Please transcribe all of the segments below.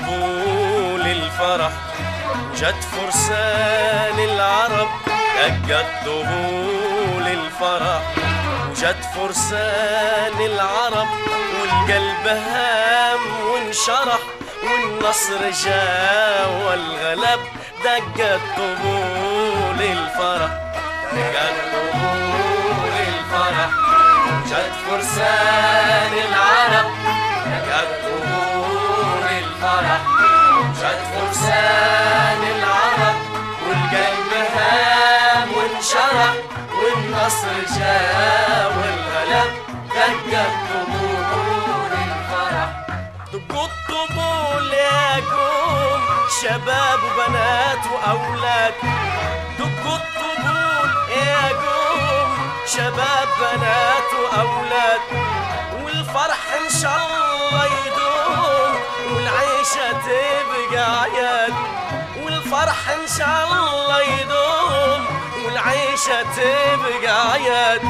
دقت طبول الفرح جت فرسان العرب دقت طبول الفرح. وجت فرسان العرب والقلب هام وانشرح والنصر جا والغلب دقت طبول الفرح. دقت طبول الفرح جت فرسان وانشرح والنصر جا والغلب دقت طبول الفرح. دقوا الطبول يا قوم شباب وبنات وأولاد. دقوا الطبول يا قوم شباب بنات وأولاد. والفرح إن شاء الله يدوم والعيشة تبقى عياد والفرح إن شاء الله يدوم. تبقى عياد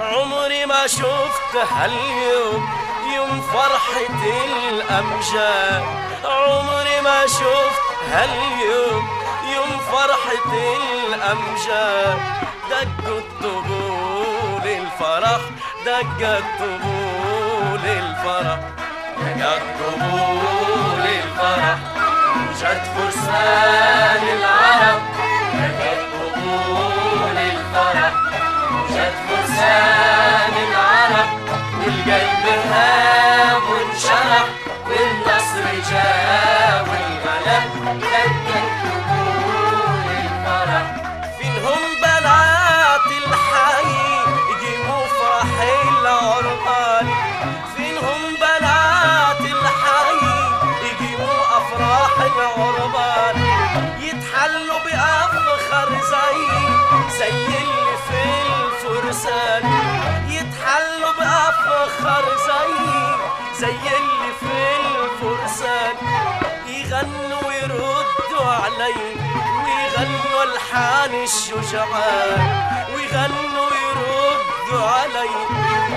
عمري ما شفت هاليوم يوم فرحة الأمجاد. عمري ما شفت هاليوم يوم فرحة الأمجاد. دقوا الطبول الفرح دقت طبول الفرح. دقت طبول الفرح جت فرسان العرب. زي اللي في الفرسان. يغنوا ويردوا علي ويغنوا الحان الشجعان. ويغنوا ويردوا علي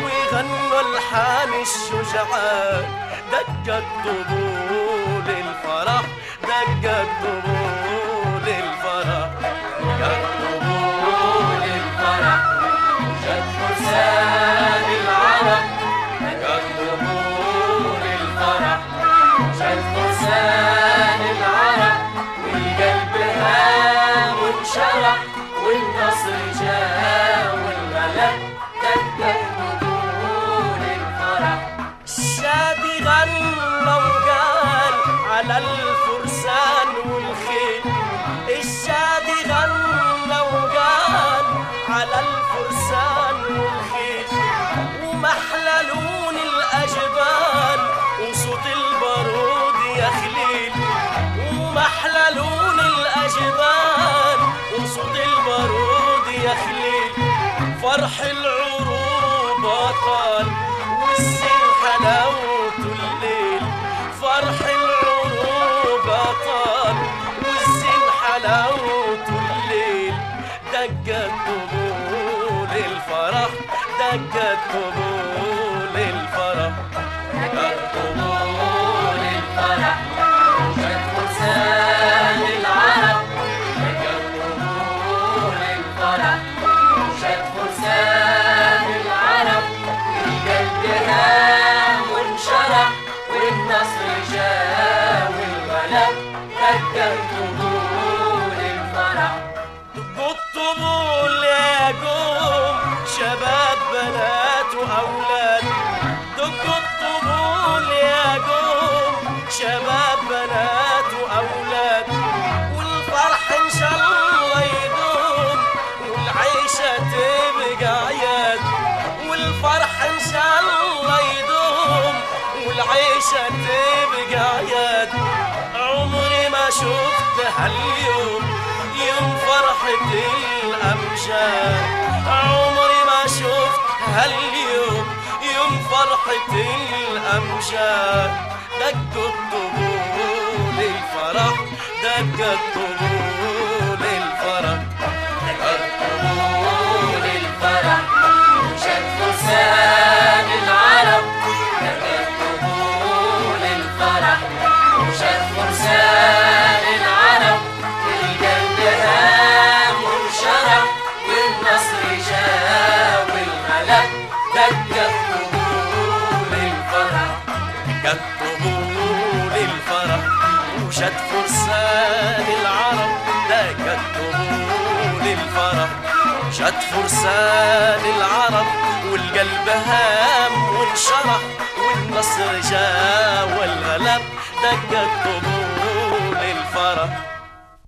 ويغنوا الحان الشجعان. دقت طبول الفرح دقت طبول فرح العروبة طال والسن حلاوته الليل. فرح العروبة طال والسن حلاوته الليل. دقت طبول الفرح دقت طبول والنصر جاء والغلب دقت طبول الفرح دقوا الطبول يا قوم شباب بنات وأولاد. دقوا شفت هاليوم يوم فرحة الأمجاد. عمري ما شفت هاليوم يوم فرحة الأمجاد. دقوا الطبول الفرح دقت طبول طبول الفرح. كالطبول الفرح. وشد فرسان العرب. ده كالطبول الفرح. شد فرسان العرب. والقلب هام وانشرح والنصر جا والغلب ده كالطبول